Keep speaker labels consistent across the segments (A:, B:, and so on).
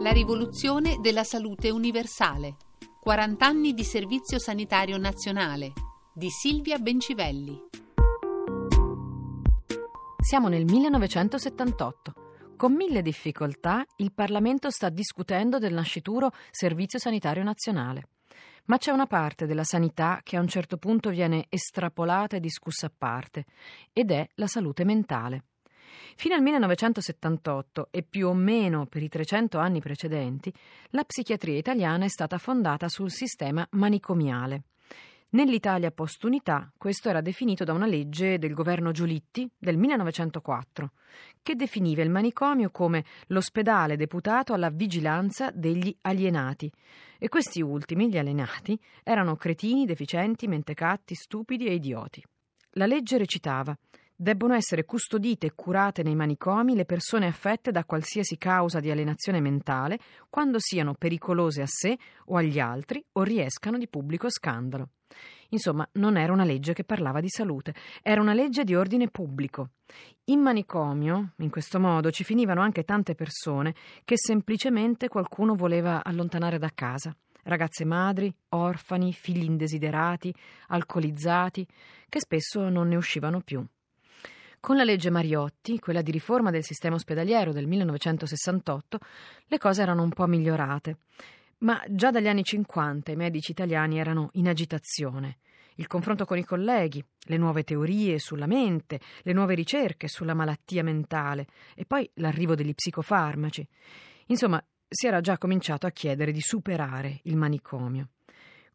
A: La rivoluzione della salute universale. 40 anni di servizio sanitario nazionale di Silvia Bencivelli.
B: Siamo nel 1978. Con mille difficoltà il Parlamento sta discutendo del nascituro Servizio Sanitario Nazionale. Ma c'è una parte della sanità che a un certo punto viene estrapolata e discussa a parte, ed è la salute mentale. Fino al 1978 e più o meno per i 300 anni precedenti, la psichiatria italiana è stata fondata sul sistema manicomiale. Nell'Italia post-unità questo era definito da una legge del governo Giulitti del 1904, che definiva il manicomio come l'ospedale deputato alla vigilanza degli alienati. E questi ultimi, gli alienati, erano cretini, deficienti, mentecatti, stupidi e idioti. La legge recitava Debbono essere custodite e curate nei manicomi le persone affette da qualsiasi causa di alienazione mentale quando siano pericolose a sé o agli altri o riescano di pubblico scandalo. Insomma, non era una legge che parlava di salute, era una legge di ordine pubblico. In manicomio, in questo modo, ci finivano anche tante persone che semplicemente qualcuno voleva allontanare da casa ragazze madri, orfani, figli indesiderati, alcolizzati, che spesso non ne uscivano più. Con la legge Mariotti, quella di riforma del sistema ospedaliero del 1968, le cose erano un po' migliorate. Ma già dagli anni 50 i medici italiani erano in agitazione. Il confronto con i colleghi, le nuove teorie sulla mente, le nuove ricerche sulla malattia mentale e poi l'arrivo degli psicofarmaci. Insomma, si era già cominciato a chiedere di superare il manicomio.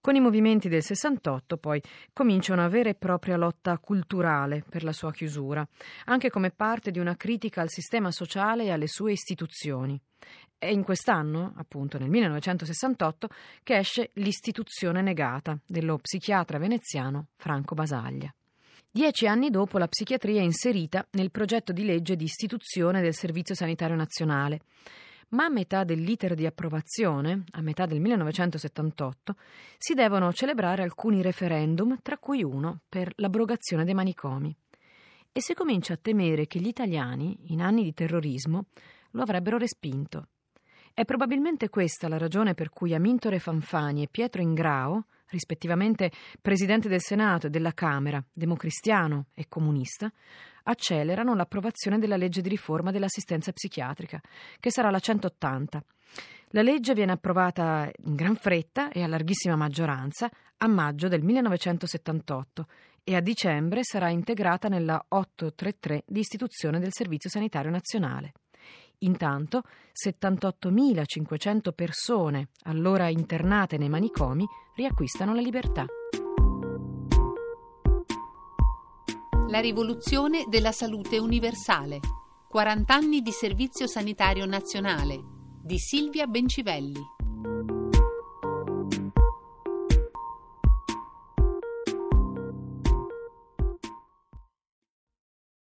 B: Con i movimenti del 68 poi comincia una vera e propria lotta culturale per la sua chiusura, anche come parte di una critica al sistema sociale e alle sue istituzioni. È in quest'anno, appunto nel 1968, che esce L'istituzione negata dello psichiatra veneziano Franco Basaglia. Dieci anni dopo la psichiatria è inserita nel progetto di legge di istituzione del Servizio Sanitario Nazionale ma a metà dell'iter di approvazione, a metà del 1978, si devono celebrare alcuni referendum, tra cui uno per l'abrogazione dei manicomi. E si comincia a temere che gli italiani, in anni di terrorismo, lo avrebbero respinto. È probabilmente questa la ragione per cui Amintore Fanfani e Pietro Ingrao, rispettivamente presidente del Senato e della Camera, democristiano e comunista, accelerano l'approvazione della legge di riforma dell'assistenza psichiatrica, che sarà la 180. La legge viene approvata in gran fretta e a larghissima maggioranza a maggio del 1978 e a dicembre sarà integrata nella 833 di istituzione del Servizio Sanitario Nazionale. Intanto 78.500 persone, allora internate nei manicomi, riacquistano la libertà.
A: La rivoluzione della salute universale. 40 anni di servizio sanitario nazionale di Silvia Bencivelli.